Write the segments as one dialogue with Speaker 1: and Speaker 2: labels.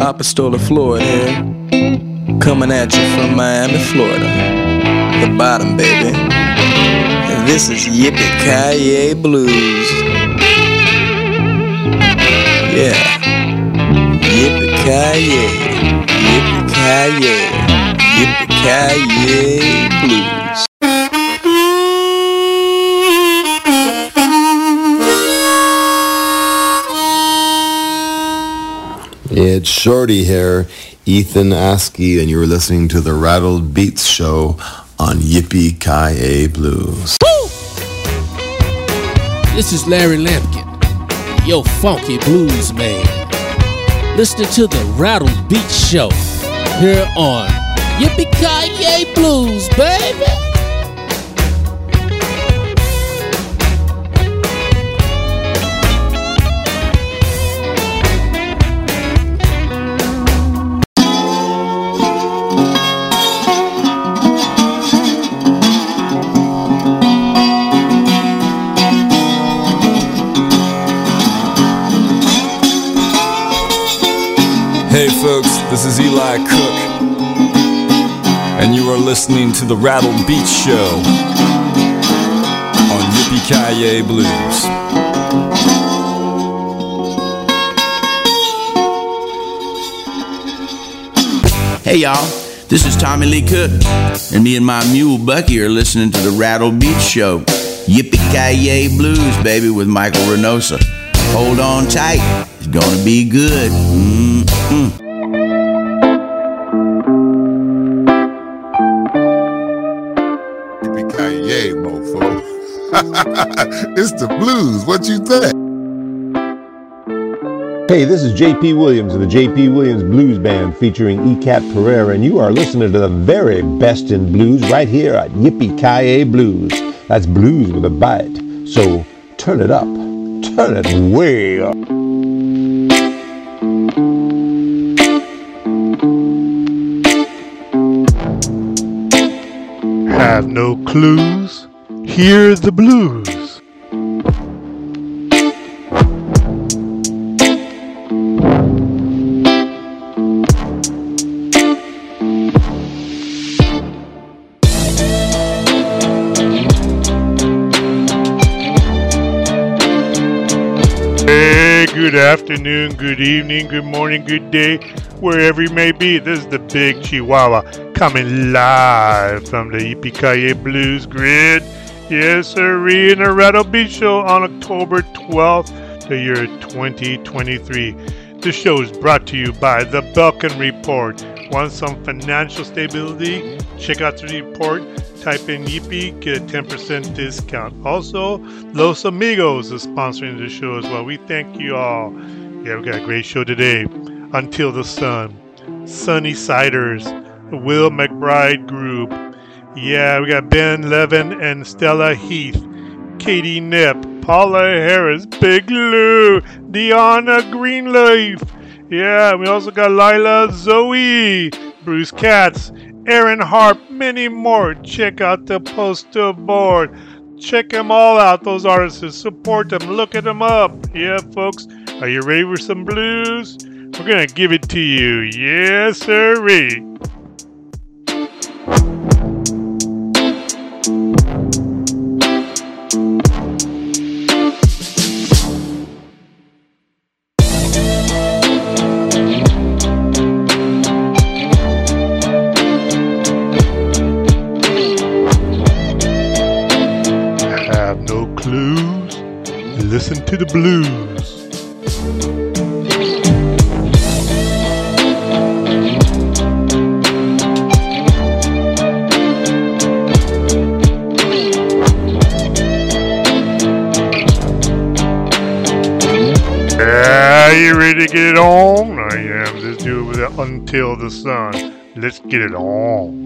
Speaker 1: Apostola Floyd here, coming at you from Miami, Florida. The bottom, baby. And this is Yippee Kaye Blues. Yeah. Yippee Kaye. Yippee Kaye. Yippie Kaye Blues.
Speaker 2: It's Shorty here, Ethan Askey, and you're listening to the Rattled Beats Show on Yippee Ki A Blues.
Speaker 3: This is Larry Lampkin, yo funky blues man. Listening to the Rattled Beats Show here on Yippee Ki Blues, baby.
Speaker 4: Hey folks, this is Eli Cook, and you are listening to the Rattled Beats Show on Yippee Kaye Blues.
Speaker 5: Hey y'all, this is Tommy Lee Cook, and me and my mule Bucky are listening to the Rattled Beats Show. Yippee Ki Blues, baby, with Michael Renosa. Hold on tight, gonna be good. Mm-mm.
Speaker 6: Yippee mofo. it's the blues. What you think?
Speaker 7: Hey, this is JP Williams of the JP Williams Blues Band featuring ECAT Pereira, and you are listening to the very best in blues right here at Yippee Ki Blues. That's blues with a bite. So turn it up. Turn it way up.
Speaker 8: Have no clues? Hear the blues. Hey, good afternoon, good evening, good morning, good day, wherever you may be. This is the Big Chihuahua coming live from the Yippee Blues Grid. Yes, sir, in the Rattled Beats Show on October 12th, the year 2023. This show is brought to you by The Belkin Report. Want some financial stability? Check out the report. Type in Yippee, get a 10% discount. Also, Los Amigos is sponsoring the show as well. We thank you all. Yeah, we got a great show today. Until the Sun, Sunny Ciders, Will McBride Group. Yeah, we got Ben Levin and Stella Heath, Katie Knipp, Paula Harris, Big Lou, Deanna Greenleaf. Yeah, we also got Lila Zoe, Bruce Katz, Aaron Harp, many more. Check out the poster board. Check them all out, those artists. Support them, look at them up. Yeah, folks, are you ready for some blues? We're gonna give it to you. Yes, sirree. Blues. Yeah, you ready to get it on? I am. Let's do it until the sun. Let's get it on.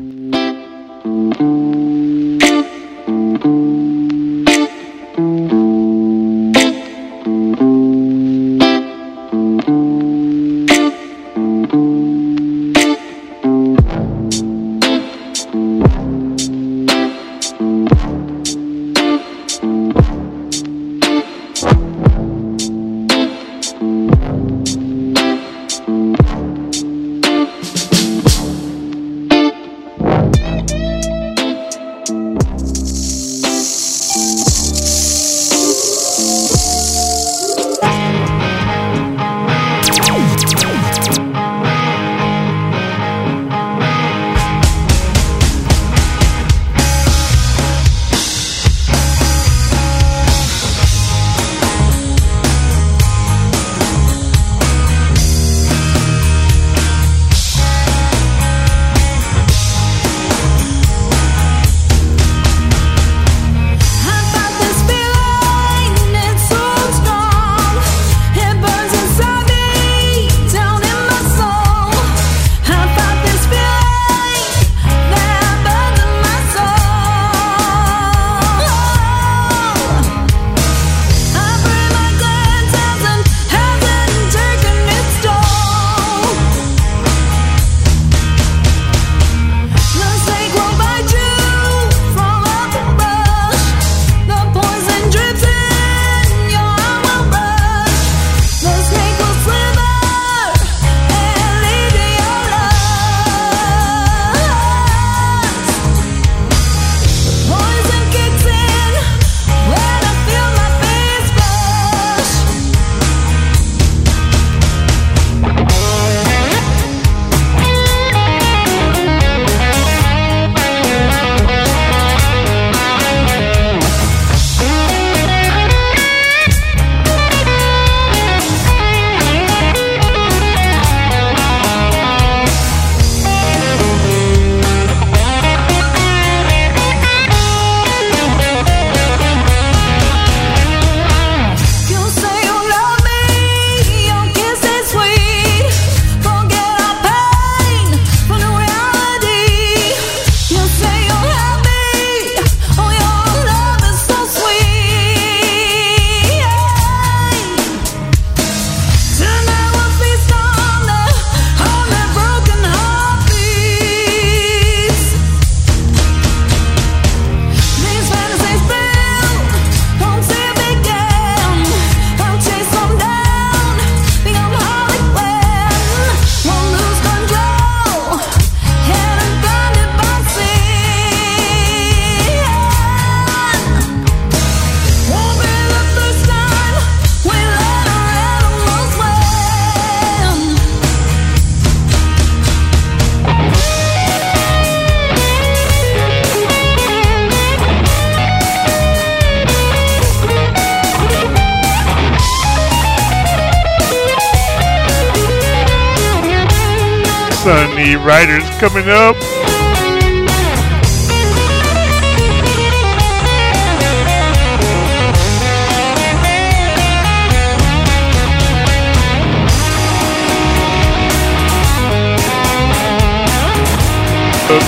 Speaker 9: Coming up.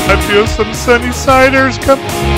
Speaker 9: I feel some sunny ciders coming.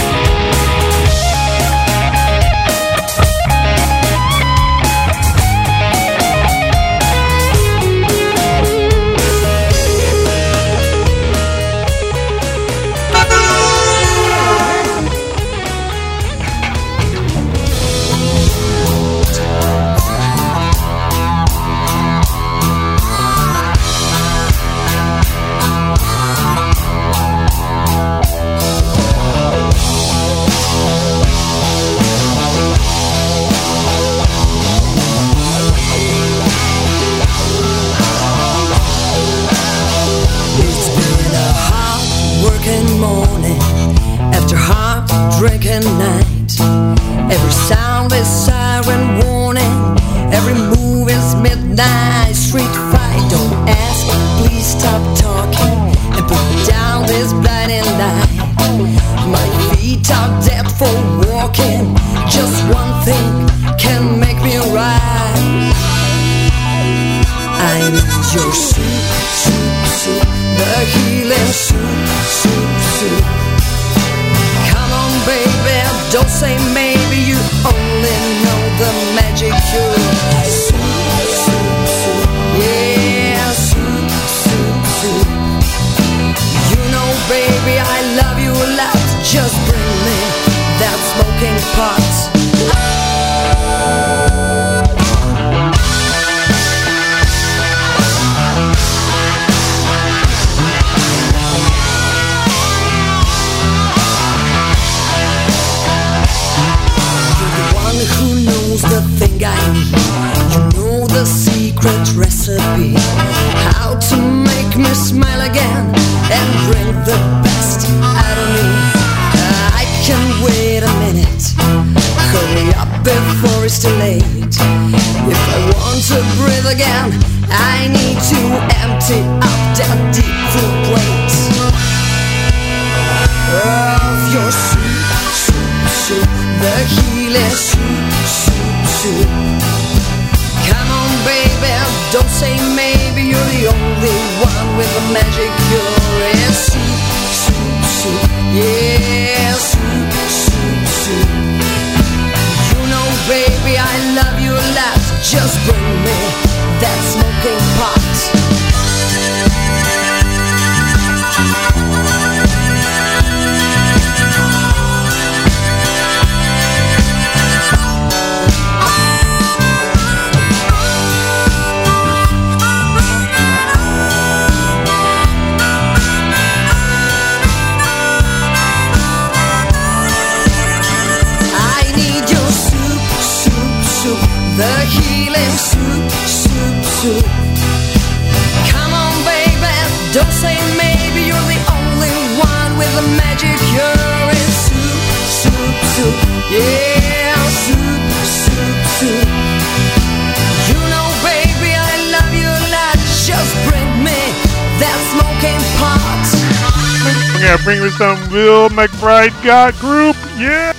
Speaker 9: McBride got group. Yeah.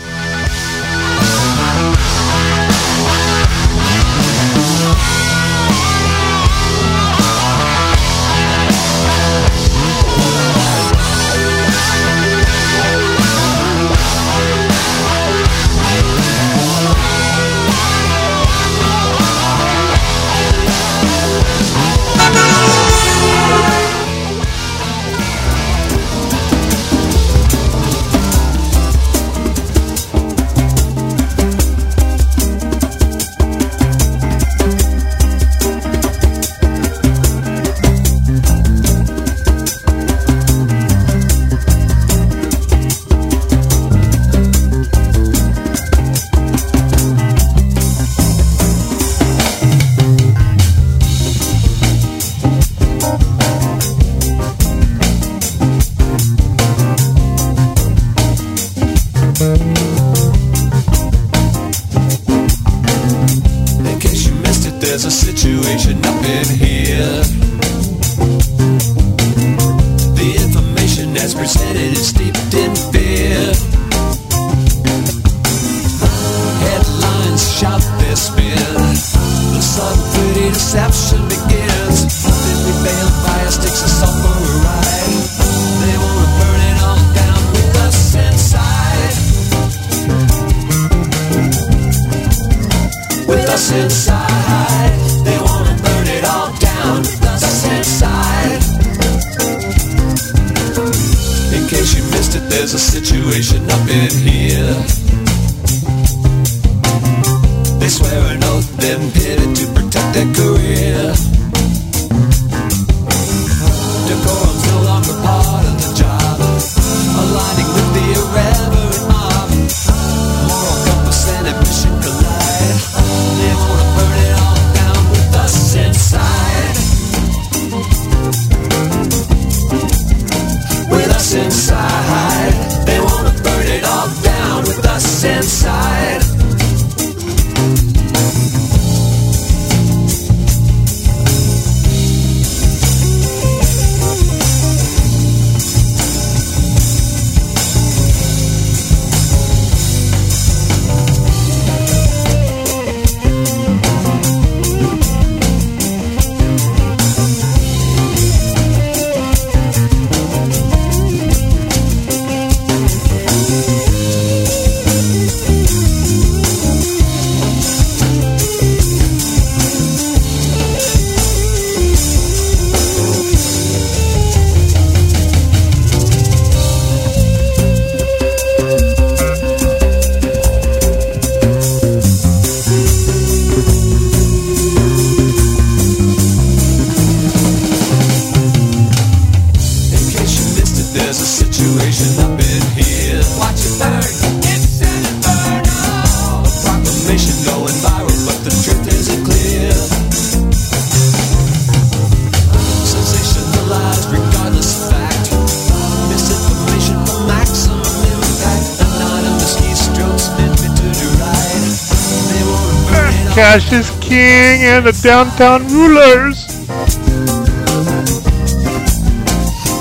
Speaker 8: Crash's king and the downtown rulers.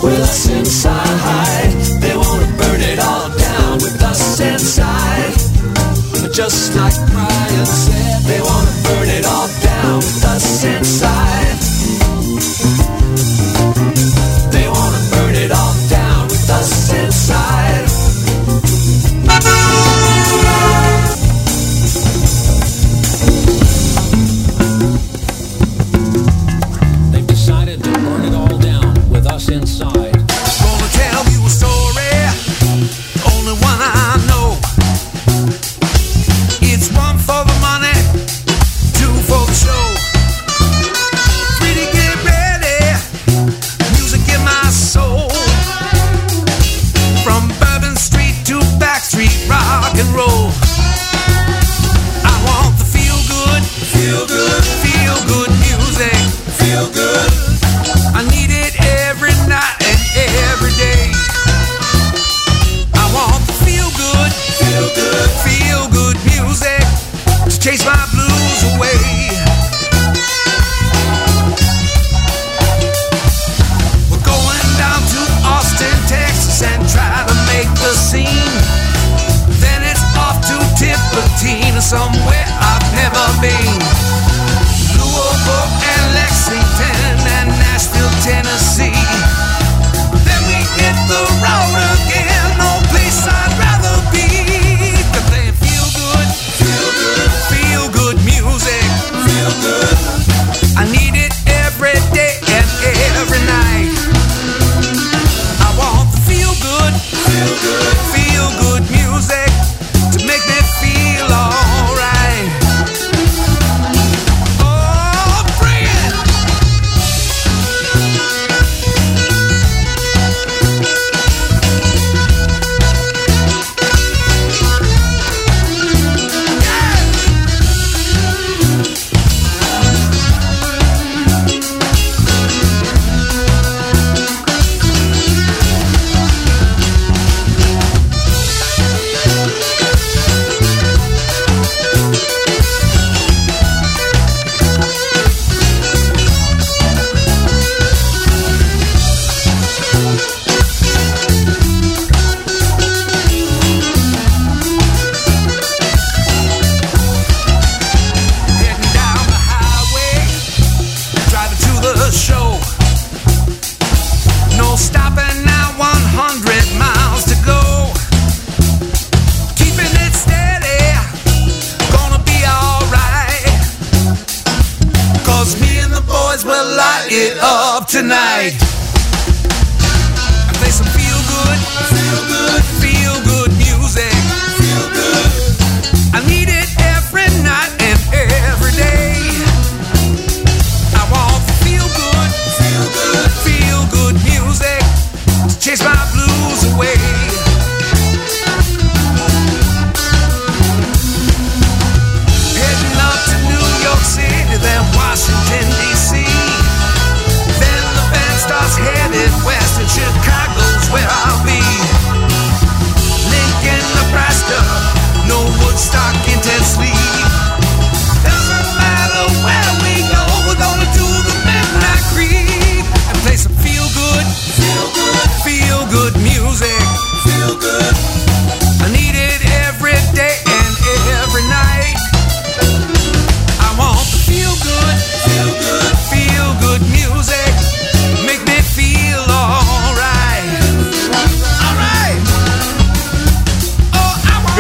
Speaker 10: With us inside, they
Speaker 11: want to burn it all down. With us inside,
Speaker 10: just like.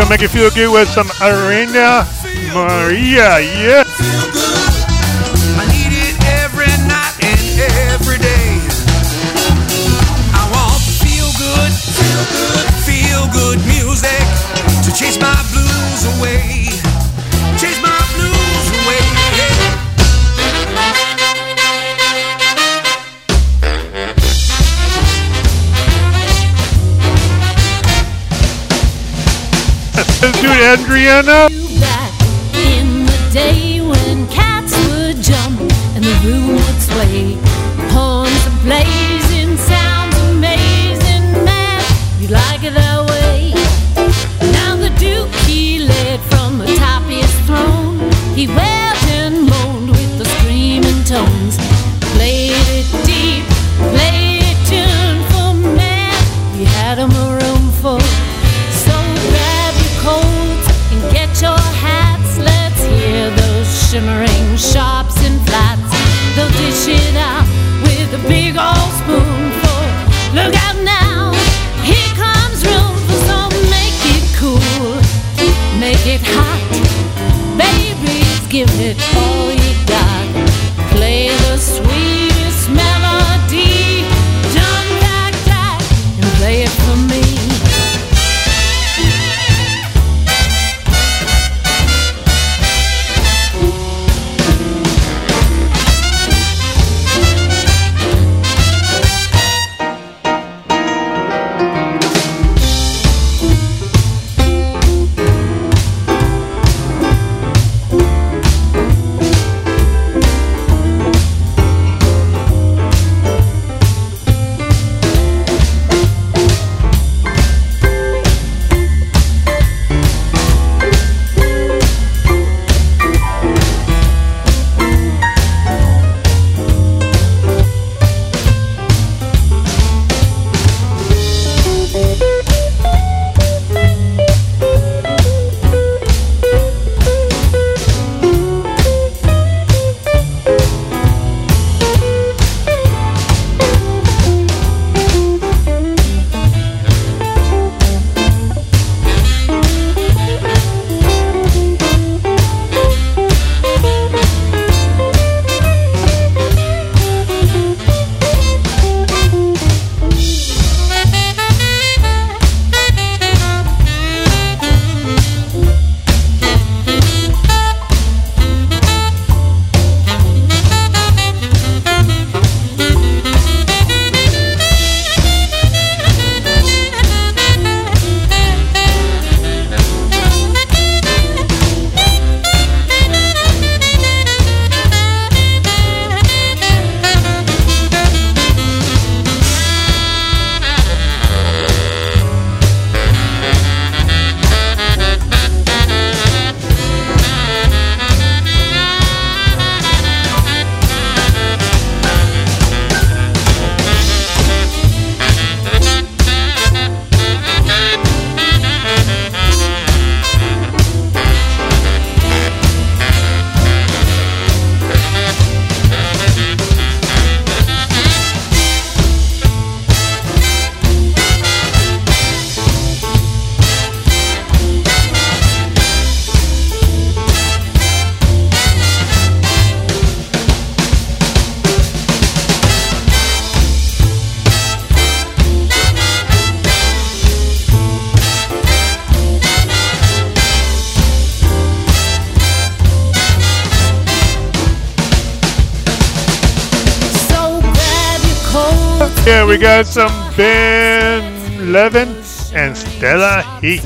Speaker 10: make
Speaker 12: you feel good with some Arena Maria. Yeah. Anna. we got some Ben Levin and Stella
Speaker 8: Heath.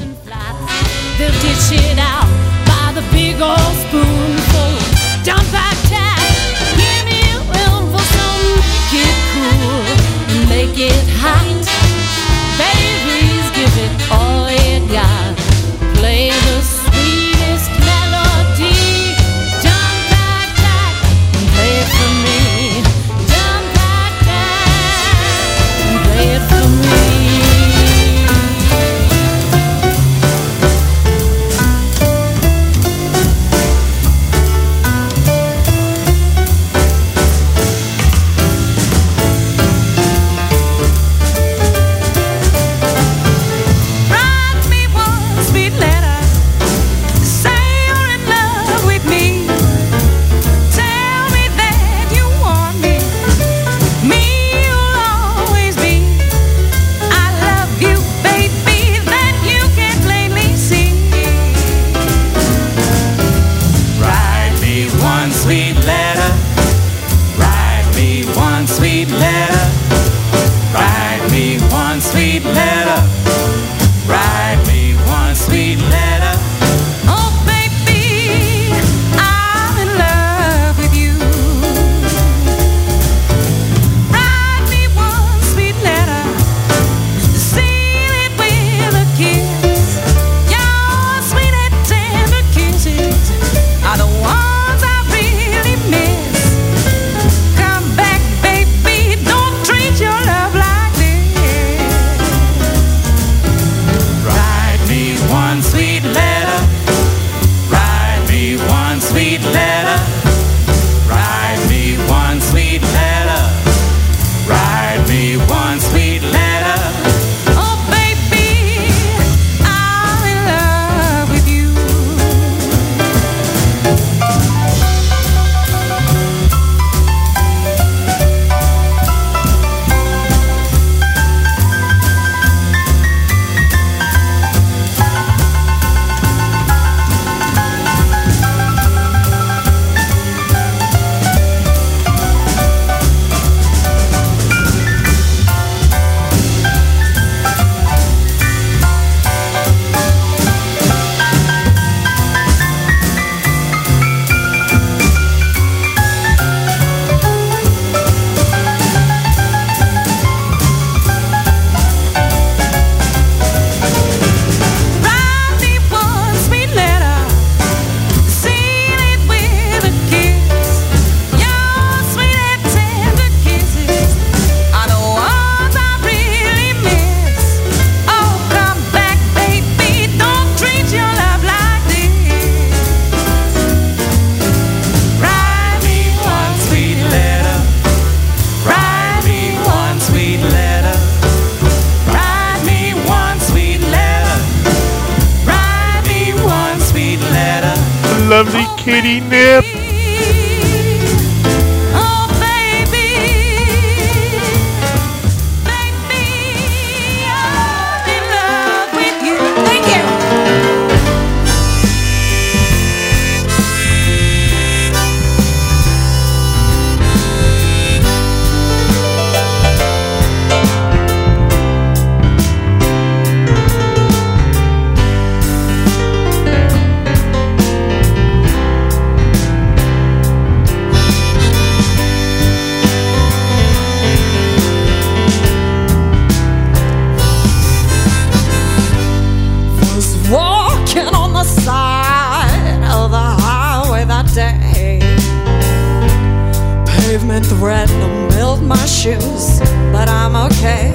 Speaker 8: and
Speaker 13: threaten to melt my shoes, but I'm okay.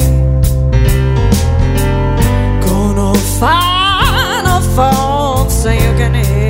Speaker 13: Gonna find a phone so you can hear.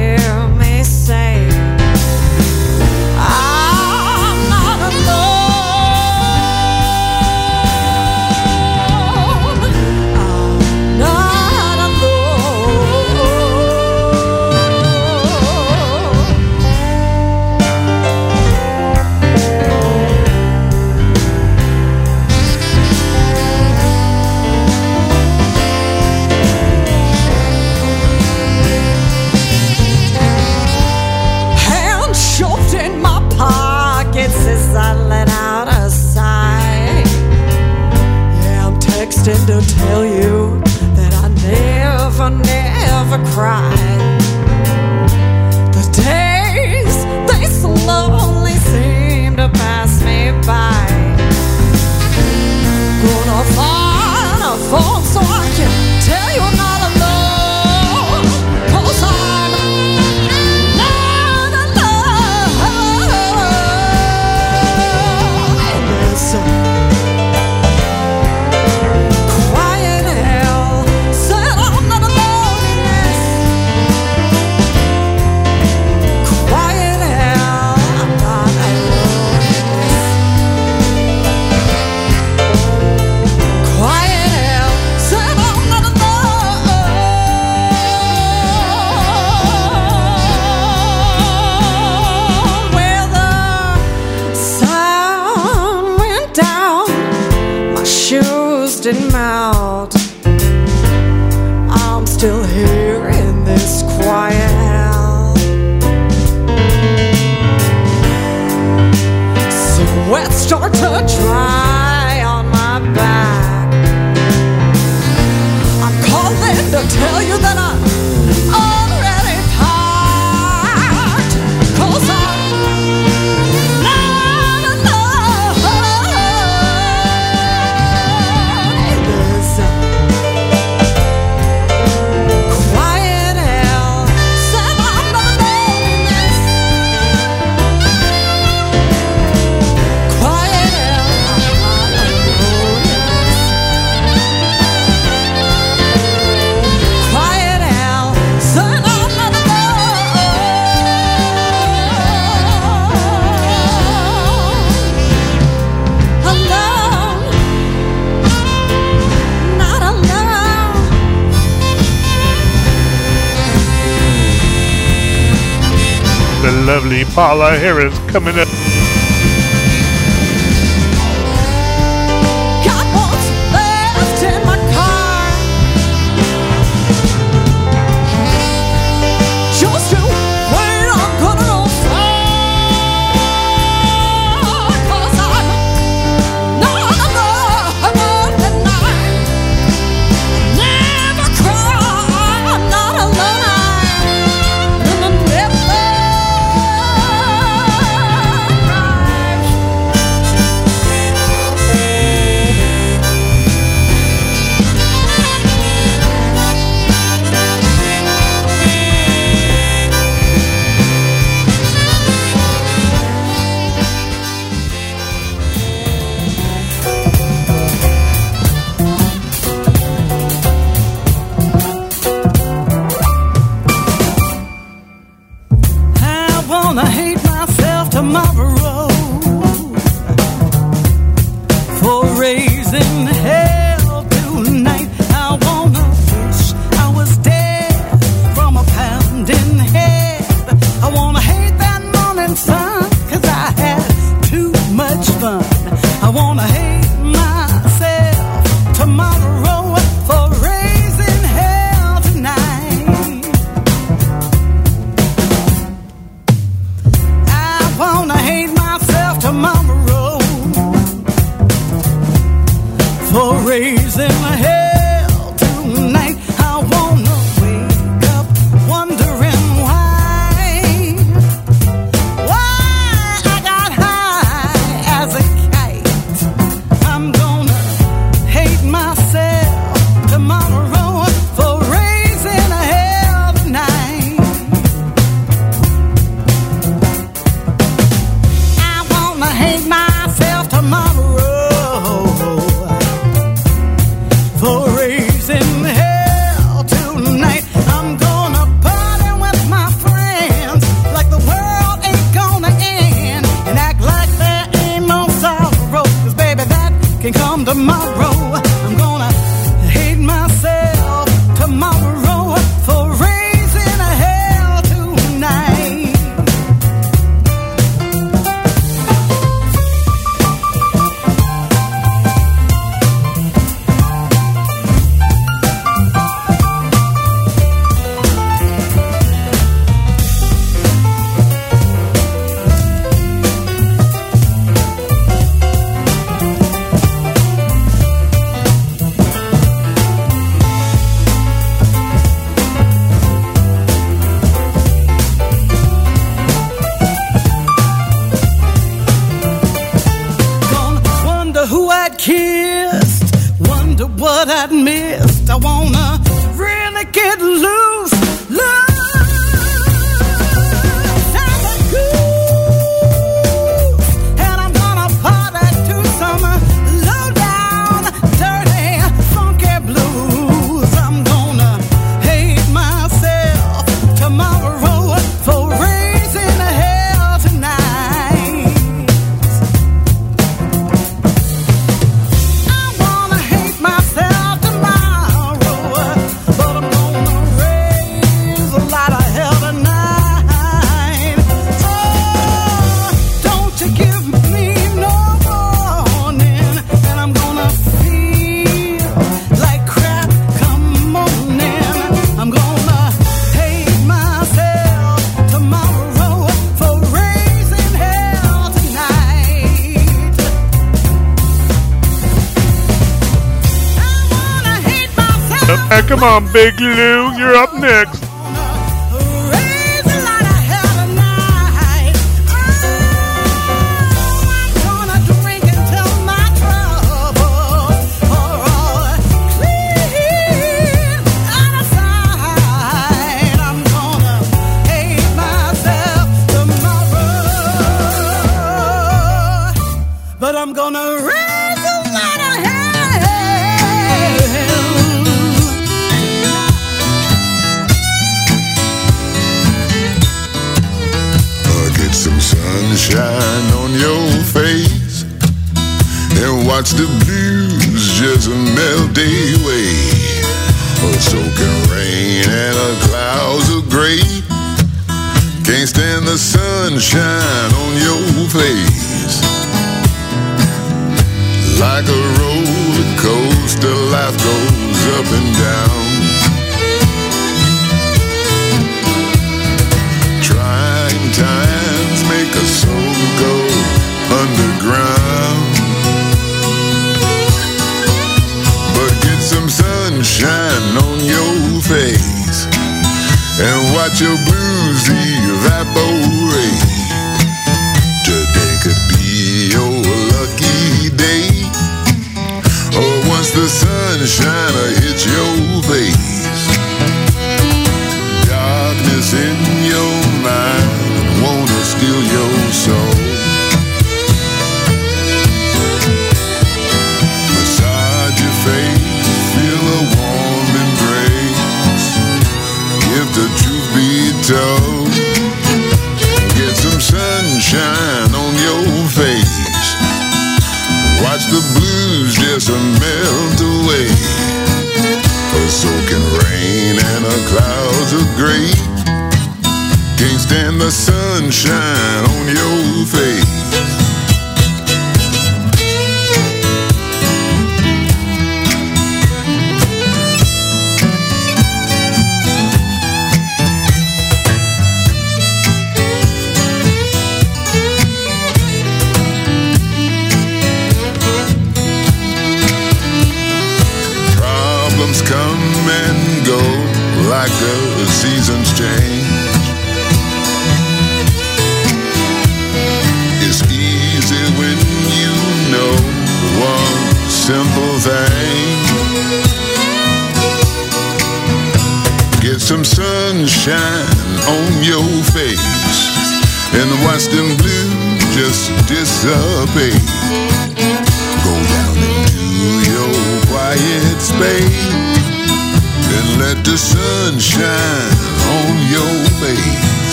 Speaker 13: Paula here
Speaker 8: is coming up. Come on,
Speaker 6: Big Lou, you're up next.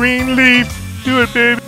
Speaker 14: green leaf. Do it, baby.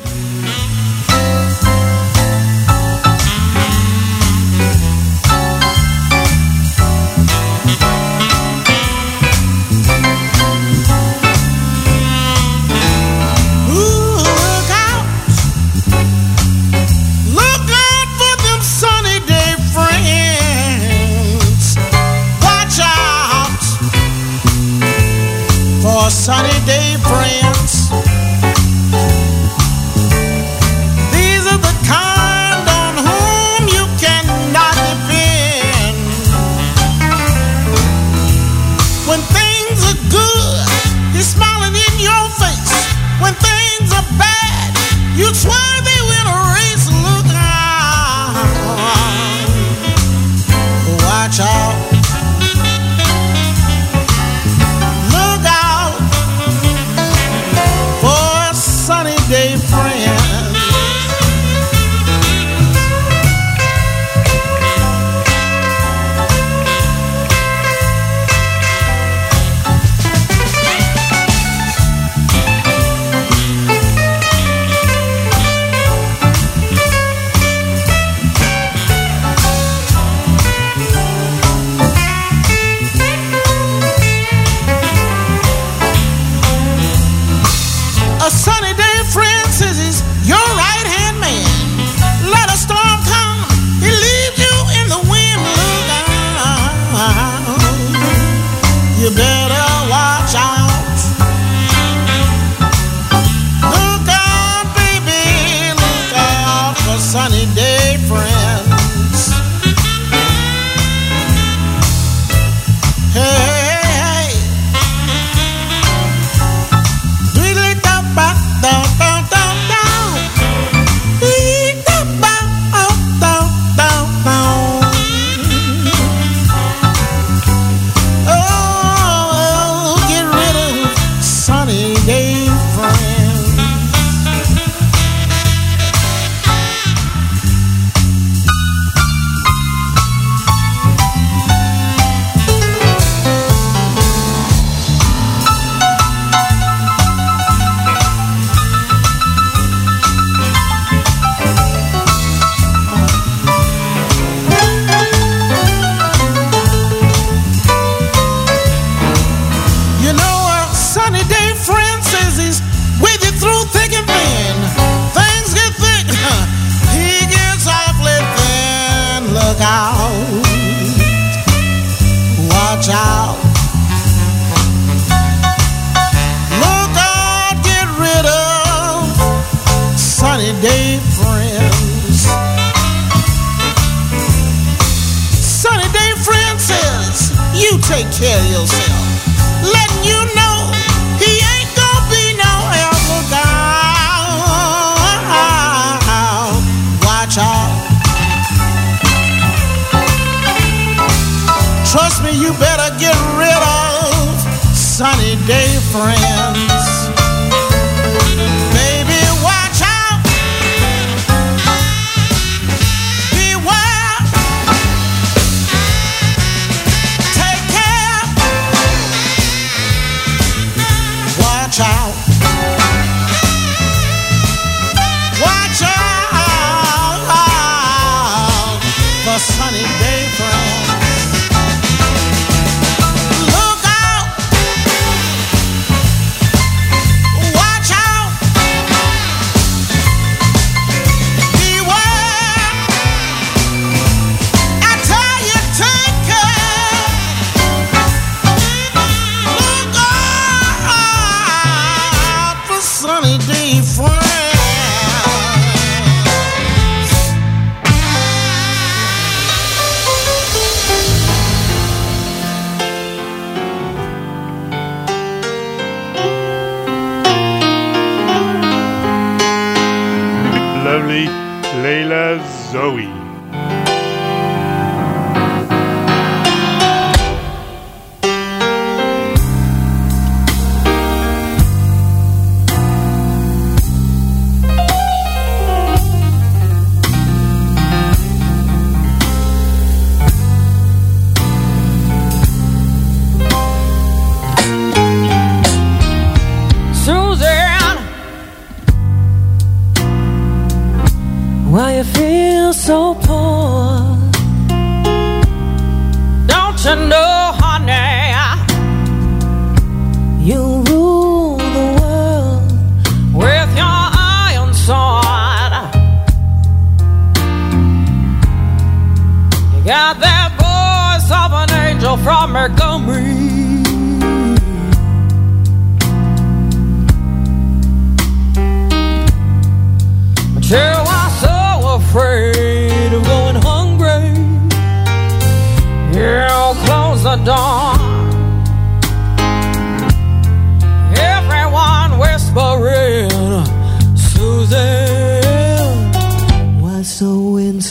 Speaker 15: you better get rid of sunny day friend.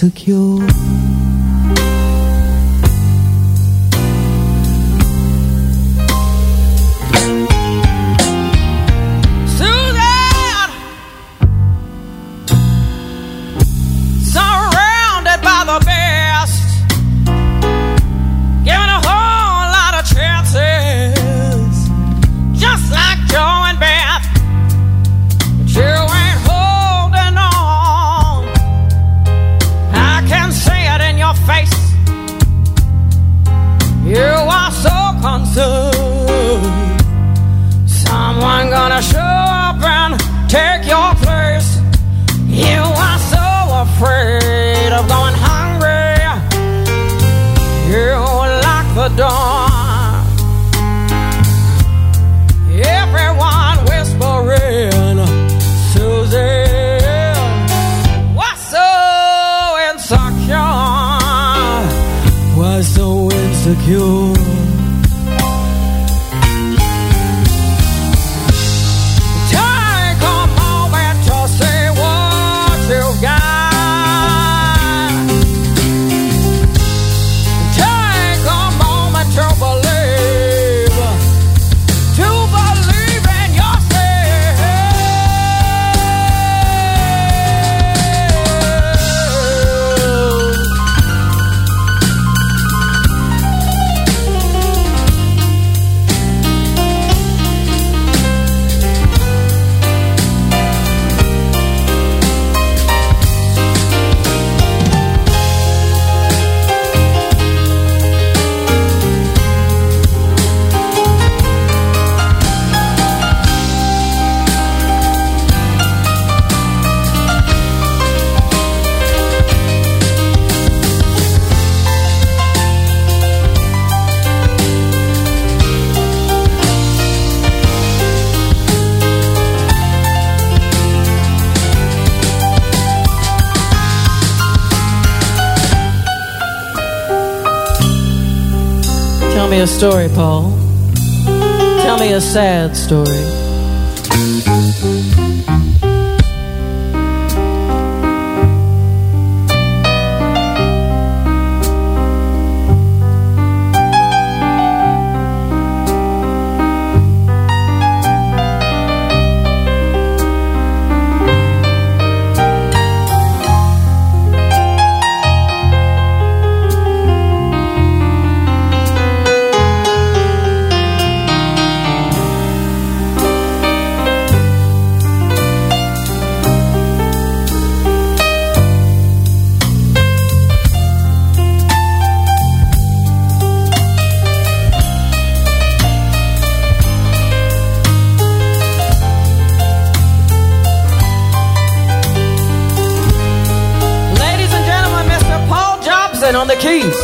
Speaker 15: secure. me
Speaker 16: a story, Paul. Tell me a sad story. on the keys.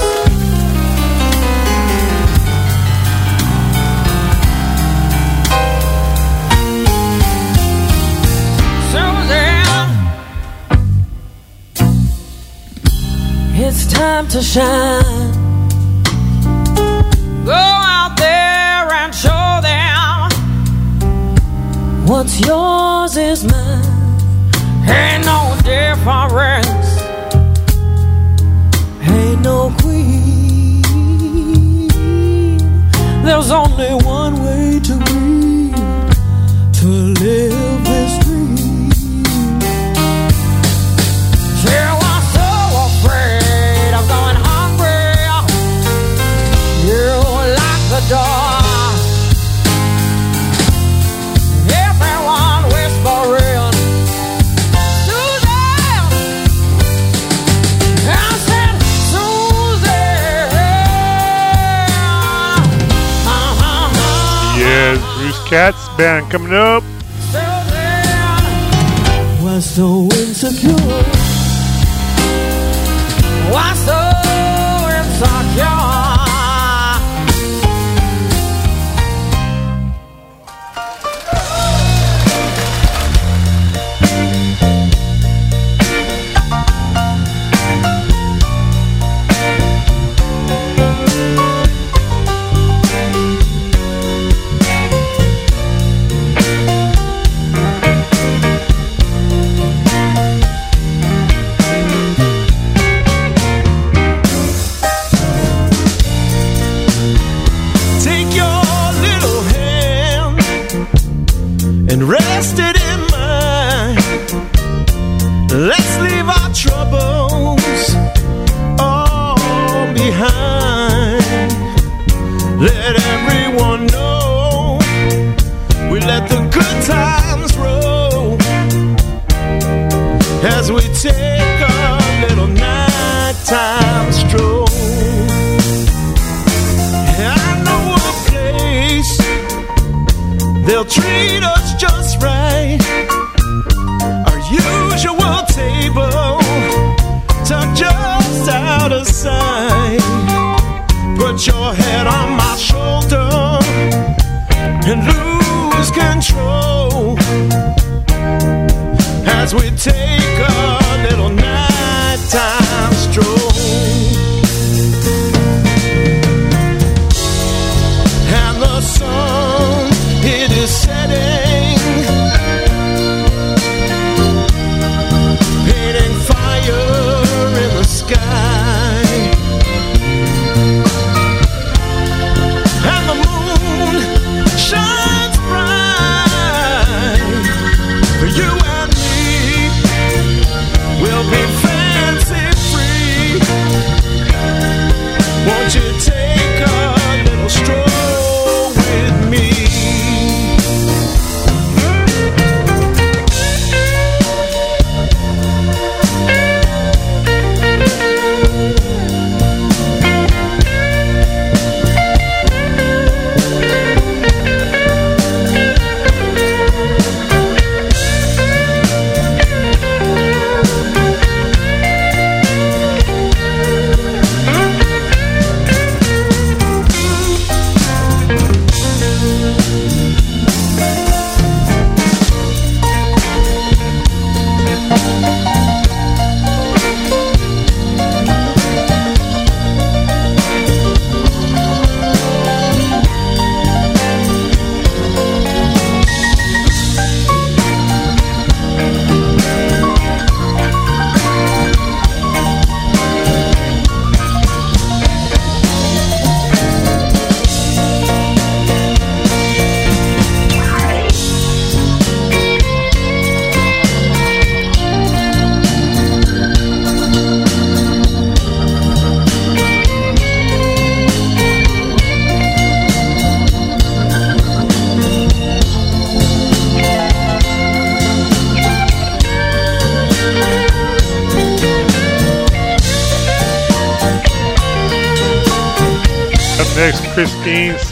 Speaker 16: Suzanne, it's time to shine.
Speaker 8: Band coming up.
Speaker 17: Was so insecure.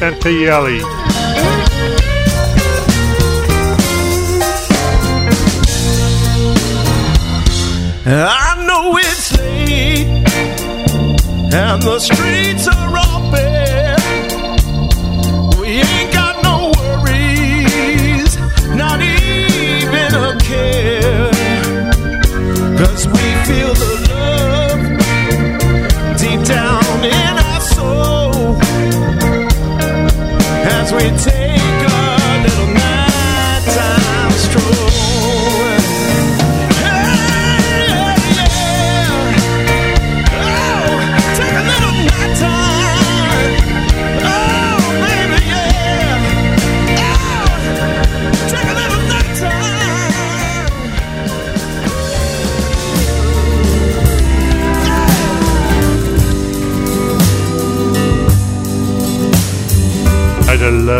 Speaker 18: Santelli. I know it's late and the
Speaker 8: street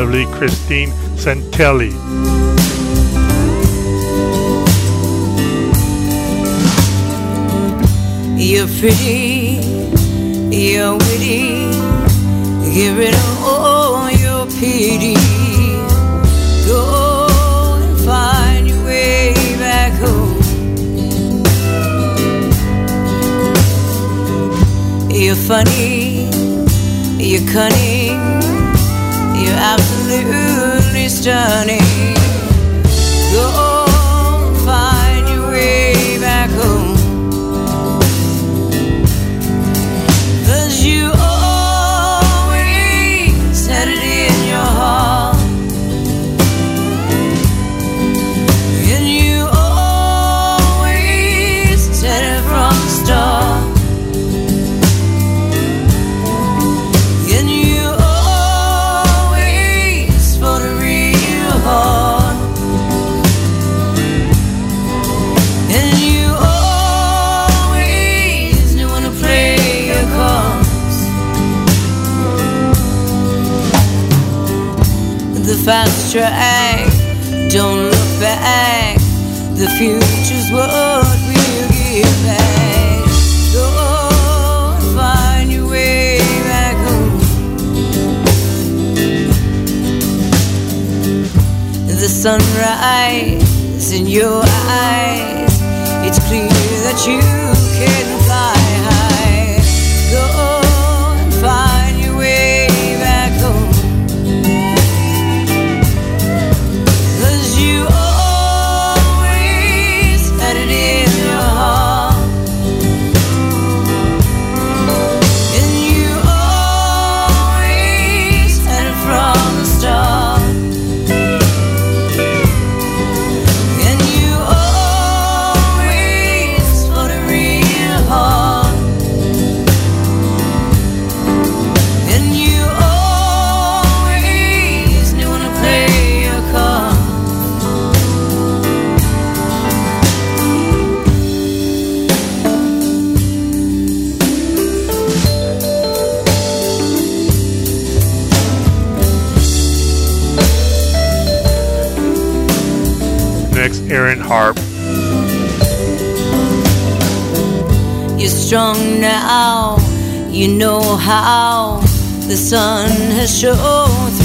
Speaker 8: lovely Christine Santelli.
Speaker 19: You're pretty, you're witty, give it all your pity. Go and find your way back home. You're funny, you're cunning, stunning. Go track, don't look back. The future's what we'll give back. Go find your way back home. The sunrise in your eyes, it's clear that you can
Speaker 8: Aaron Harp.
Speaker 19: You're strong now, you know how the sun has shone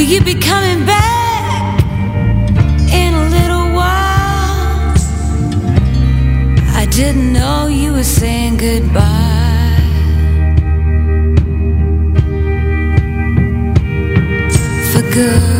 Speaker 20: You'd be coming back in a little while. I didn't know you were saying goodbye. good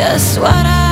Speaker 20: just what I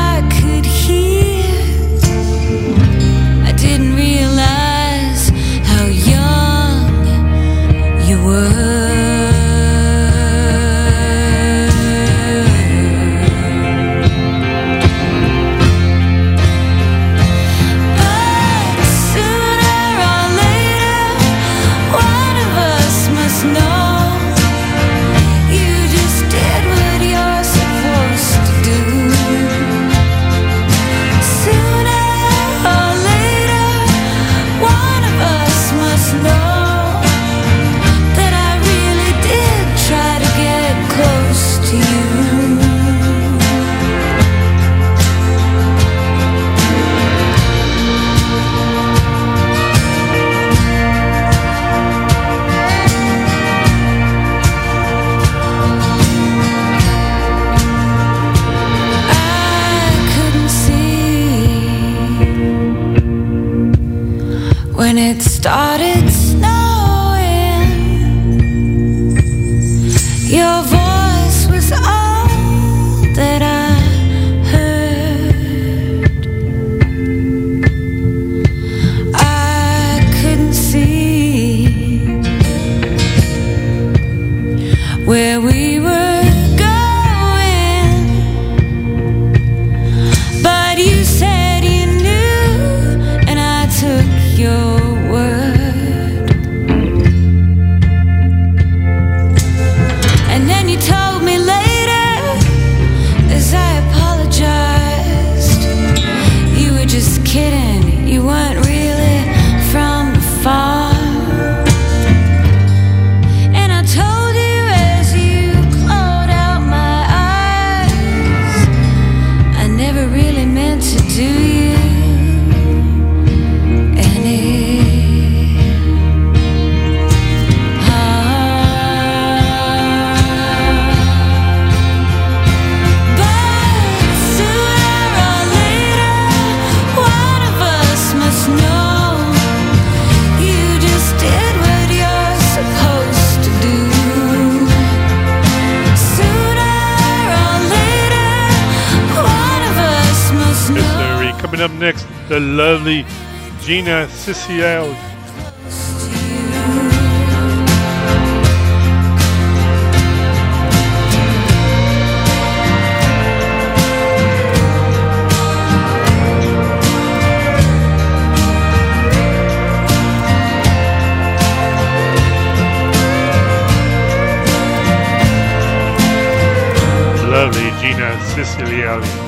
Speaker 19: the lovely Gina Siciel. Lovely Gina Siciliali.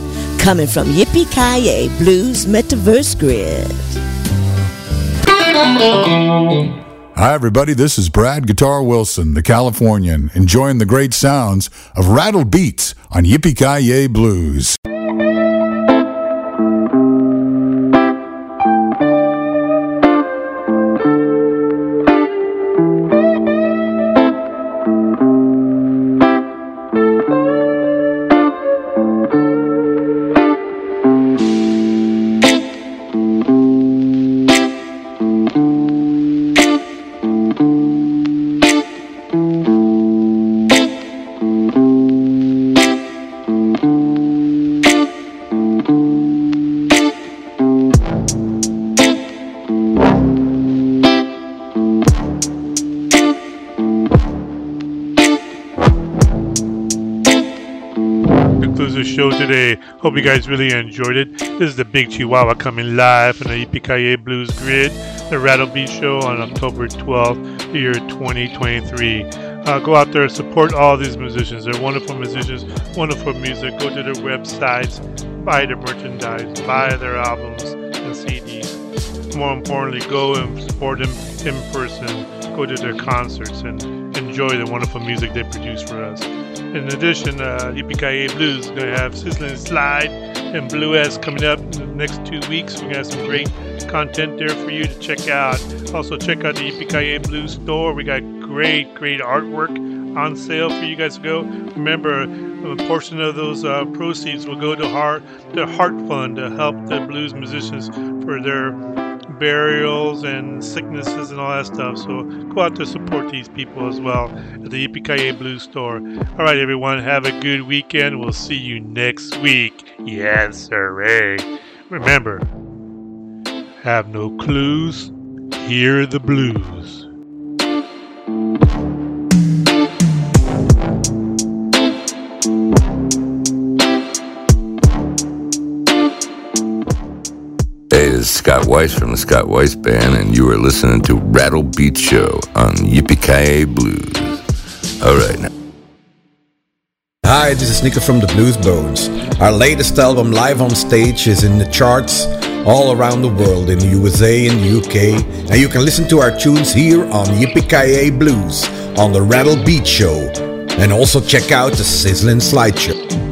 Speaker 21: coming from Yippee Kaye Blues Metaverse Grid.
Speaker 22: Hi, everybody. This is Brad Guitar Wilson, the Californian, enjoying the great sounds of Rattled Beats on Yippie Ki Blues.
Speaker 8: Hope you guys really enjoyed it. This is the Big Chihuahua coming live from the EPKA Blues Grid, the Rattle Beat Show on October 12th, year 2023. Uh, go out there, support all these musicians. They're wonderful musicians, wonderful music. Go to their websites, buy their merchandise, buy their albums and CDs. More importantly, go and support them in person. Go to their concerts and enjoy the wonderful music they produce for us. In addition, uh, EPKA Blues is going to have Sizzling Slide and Blue S coming up in the next two weeks. We're going to have some great content there for you to check out. Also, check out the EPKA Blues store. We got great, great artwork on sale for you guys to go. Remember, a portion of those uh, proceeds will go to HART, the HART Fund to help the blues musicians for their burials and sicknesses and all that stuff. So go out to support these people as well at the EPKA Blue store. All right, everyone, have a good weekend. We'll see you next week. Yes, sir. Remember, have no clues, hear the blues.
Speaker 23: Scott Weiss from the Scott Weiss Band, and you are listening to Rattle Beat Show on Yippee Blues. All right, now.
Speaker 24: Hi, this is Nico from the Blues Bones. Our latest album, Live on Stage, is in the charts all around the world in the USA and the UK, and you can listen to our tunes here on Yippee Blues on the Rattle Beat Show, and also check out the Sizzling Slideshow.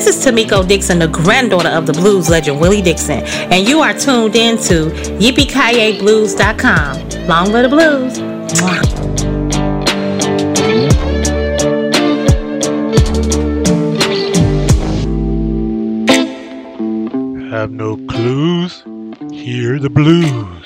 Speaker 25: Hi, this is Tamiko Dixon, the granddaughter of the blues legend Willie Dixon, and you are tuned in to yippee Long live the blues. Mwah.
Speaker 8: Have no clues, hear the blues.